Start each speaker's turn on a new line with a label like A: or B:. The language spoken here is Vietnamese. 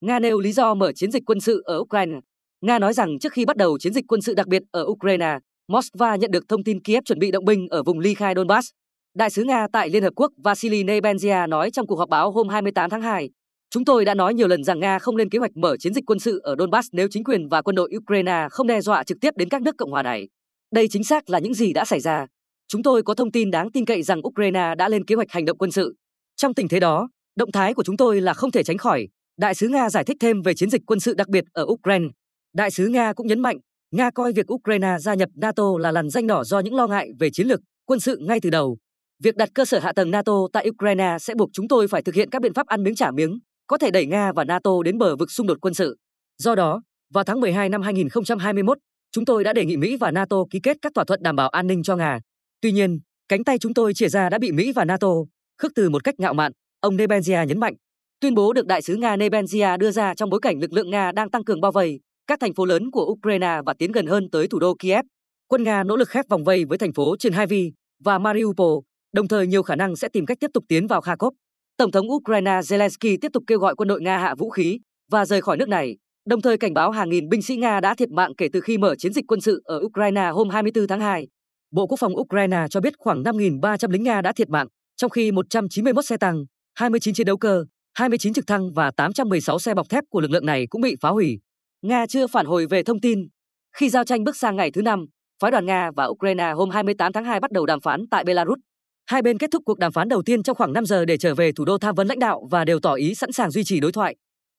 A: Nga nêu lý do mở chiến dịch quân sự ở Ukraine. Nga nói rằng trước khi bắt đầu chiến dịch quân sự đặc biệt ở Ukraine, Moscow nhận được thông tin Kiev chuẩn bị động binh ở vùng ly khai Donbass. Đại sứ Nga tại Liên Hợp Quốc Vasily Nebenzia nói trong cuộc họp báo hôm 28 tháng 2, Chúng tôi đã nói nhiều lần rằng Nga không lên kế hoạch mở chiến dịch quân sự ở Donbass nếu chính quyền và quân đội Ukraine không đe dọa trực tiếp đến các nước Cộng hòa này. Đây chính xác là những gì đã xảy ra. Chúng tôi có thông tin đáng tin cậy rằng Ukraine đã lên kế hoạch hành động quân sự. Trong tình thế đó, động thái của chúng tôi là không thể tránh khỏi. Đại sứ Nga giải thích thêm về chiến dịch quân sự đặc biệt ở Ukraine. Đại sứ Nga cũng nhấn mạnh, Nga coi việc Ukraine gia nhập NATO là làn danh đỏ do những lo ngại về chiến lược, quân sự ngay từ đầu. Việc đặt cơ sở hạ tầng NATO tại Ukraine sẽ buộc chúng tôi phải thực hiện các biện pháp ăn miếng trả miếng, có thể đẩy Nga và NATO đến bờ vực xung đột quân sự. Do đó, vào tháng 12 năm 2021, chúng tôi đã đề nghị Mỹ và NATO ký kết các thỏa thuận đảm bảo an ninh cho Nga. Tuy nhiên, cánh tay chúng tôi chia ra đã bị Mỹ và NATO khước từ một cách ngạo mạn, ông Nebenzia nhấn mạnh. Tuyên bố được đại sứ Nga Nebenzia đưa ra trong bối cảnh lực lượng Nga đang tăng cường bao vây các thành phố lớn của Ukraine và tiến gần hơn tới thủ đô Kiev. Quân Nga nỗ lực khép vòng vây với thành phố Chernihiv và Mariupol, đồng thời nhiều khả năng sẽ tìm cách tiếp tục tiến vào Kharkov. Tổng thống Ukraine Zelensky tiếp tục kêu gọi quân đội Nga hạ vũ khí và rời khỏi nước này, đồng thời cảnh báo hàng nghìn binh sĩ Nga đã thiệt mạng kể từ khi mở chiến dịch quân sự ở Ukraine hôm 24 tháng 2. Bộ Quốc phòng Ukraine cho biết khoảng 5.300 lính Nga đã thiệt mạng, trong khi 191 xe tăng, 29 chiến đấu cơ, 29 trực thăng và 816 xe bọc thép của lực lượng này cũng bị phá hủy. Nga chưa phản hồi về thông tin. Khi giao tranh bước sang ngày thứ năm, phái đoàn Nga và Ukraine hôm 28 tháng 2 bắt đầu đàm phán tại Belarus. Hai bên kết thúc cuộc đàm phán đầu tiên trong khoảng 5 giờ để trở về thủ đô tham vấn lãnh đạo và đều tỏ ý sẵn sàng duy trì đối thoại.